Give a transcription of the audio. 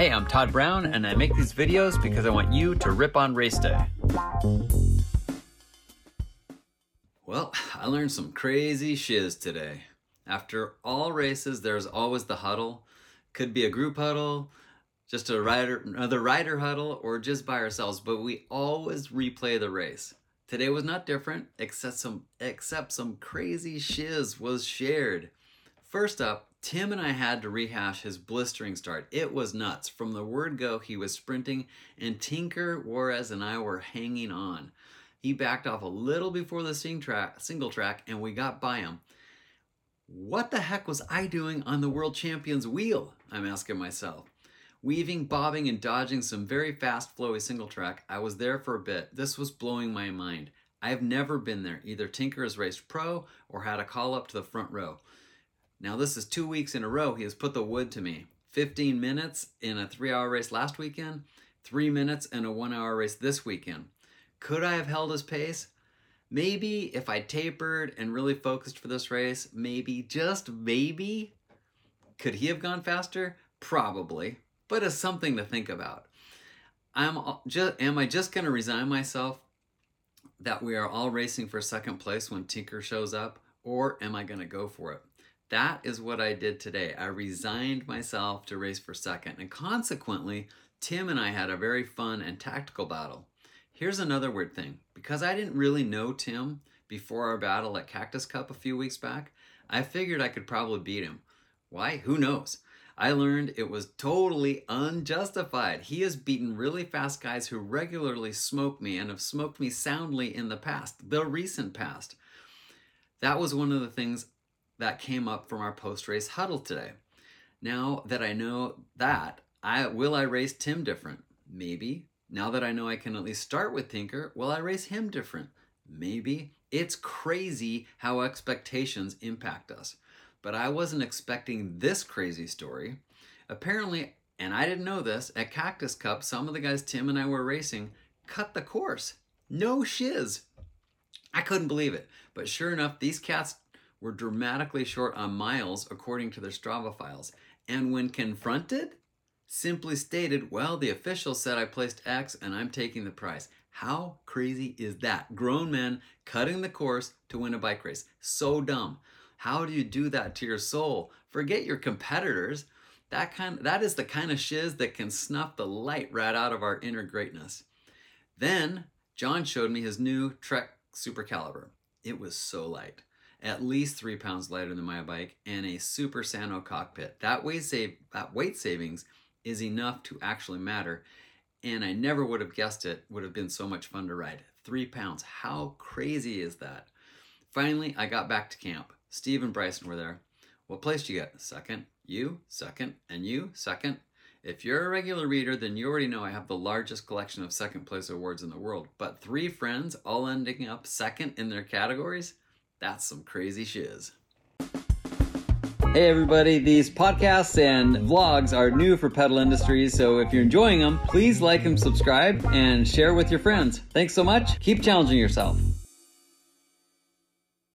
Hey, I'm Todd Brown, and I make these videos because I want you to rip on race day. Well, I learned some crazy shiz today. After all races, there's always the huddle. Could be a group huddle, just a rider, another rider huddle, or just by ourselves, but we always replay the race. Today was not different, except some except some crazy shiz was shared. First up, Tim and I had to rehash his blistering start. It was nuts. From the word go, he was sprinting, and Tinker, Juarez, and I were hanging on. He backed off a little before the track, single track, and we got by him. What the heck was I doing on the world champion's wheel? I'm asking myself. Weaving, bobbing, and dodging some very fast, flowy single track, I was there for a bit. This was blowing my mind. I have never been there. Either Tinker has raced pro or had a call up to the front row. Now, this is two weeks in a row he has put the wood to me. 15 minutes in a three hour race last weekend, three minutes in a one hour race this weekend. Could I have held his pace? Maybe if I tapered and really focused for this race, maybe, just maybe. Could he have gone faster? Probably, but it's something to think about. I'm just, am I just going to resign myself that we are all racing for second place when Tinker shows up, or am I going to go for it? That is what I did today. I resigned myself to race for second, and consequently, Tim and I had a very fun and tactical battle. Here's another weird thing. Because I didn't really know Tim before our battle at Cactus Cup a few weeks back, I figured I could probably beat him. Why? Who knows? I learned it was totally unjustified. He has beaten really fast guys who regularly smoke me and have smoked me soundly in the past, the recent past. That was one of the things that came up from our post race huddle today. Now that I know that, I will I race Tim different? Maybe. Now that I know I can at least start with Tinker, will I race him different? Maybe. It's crazy how expectations impact us. But I wasn't expecting this crazy story. Apparently, and I didn't know this, at Cactus Cup, some of the guys Tim and I were racing cut the course. No shiz. I couldn't believe it. But sure enough, these cats were dramatically short on miles according to their Strava files. And when confronted, simply stated, well, the official said I placed X and I'm taking the prize. How crazy is that? Grown men cutting the course to win a bike race. So dumb. How do you do that to your soul? Forget your competitors. That kind that is the kind of shiz that can snuff the light right out of our inner greatness. Then John showed me his new Trek Super Caliber. It was so light at least three pounds lighter than my bike, and a Super Sano cockpit. That weight save that weight savings is enough to actually matter, and I never would have guessed it would have been so much fun to ride. Three pounds. How crazy is that? Finally, I got back to camp. Steve and Bryson were there. What place you get? Second. You, second, and you, second. If you're a regular reader, then you already know I have the largest collection of second place awards in the world. But three friends all ending up second in their categories? That's some crazy shiz. Hey everybody, these podcasts and vlogs are new for Pedal Industries, so if you're enjoying them, please like and subscribe and share with your friends. Thanks so much. Keep challenging yourself.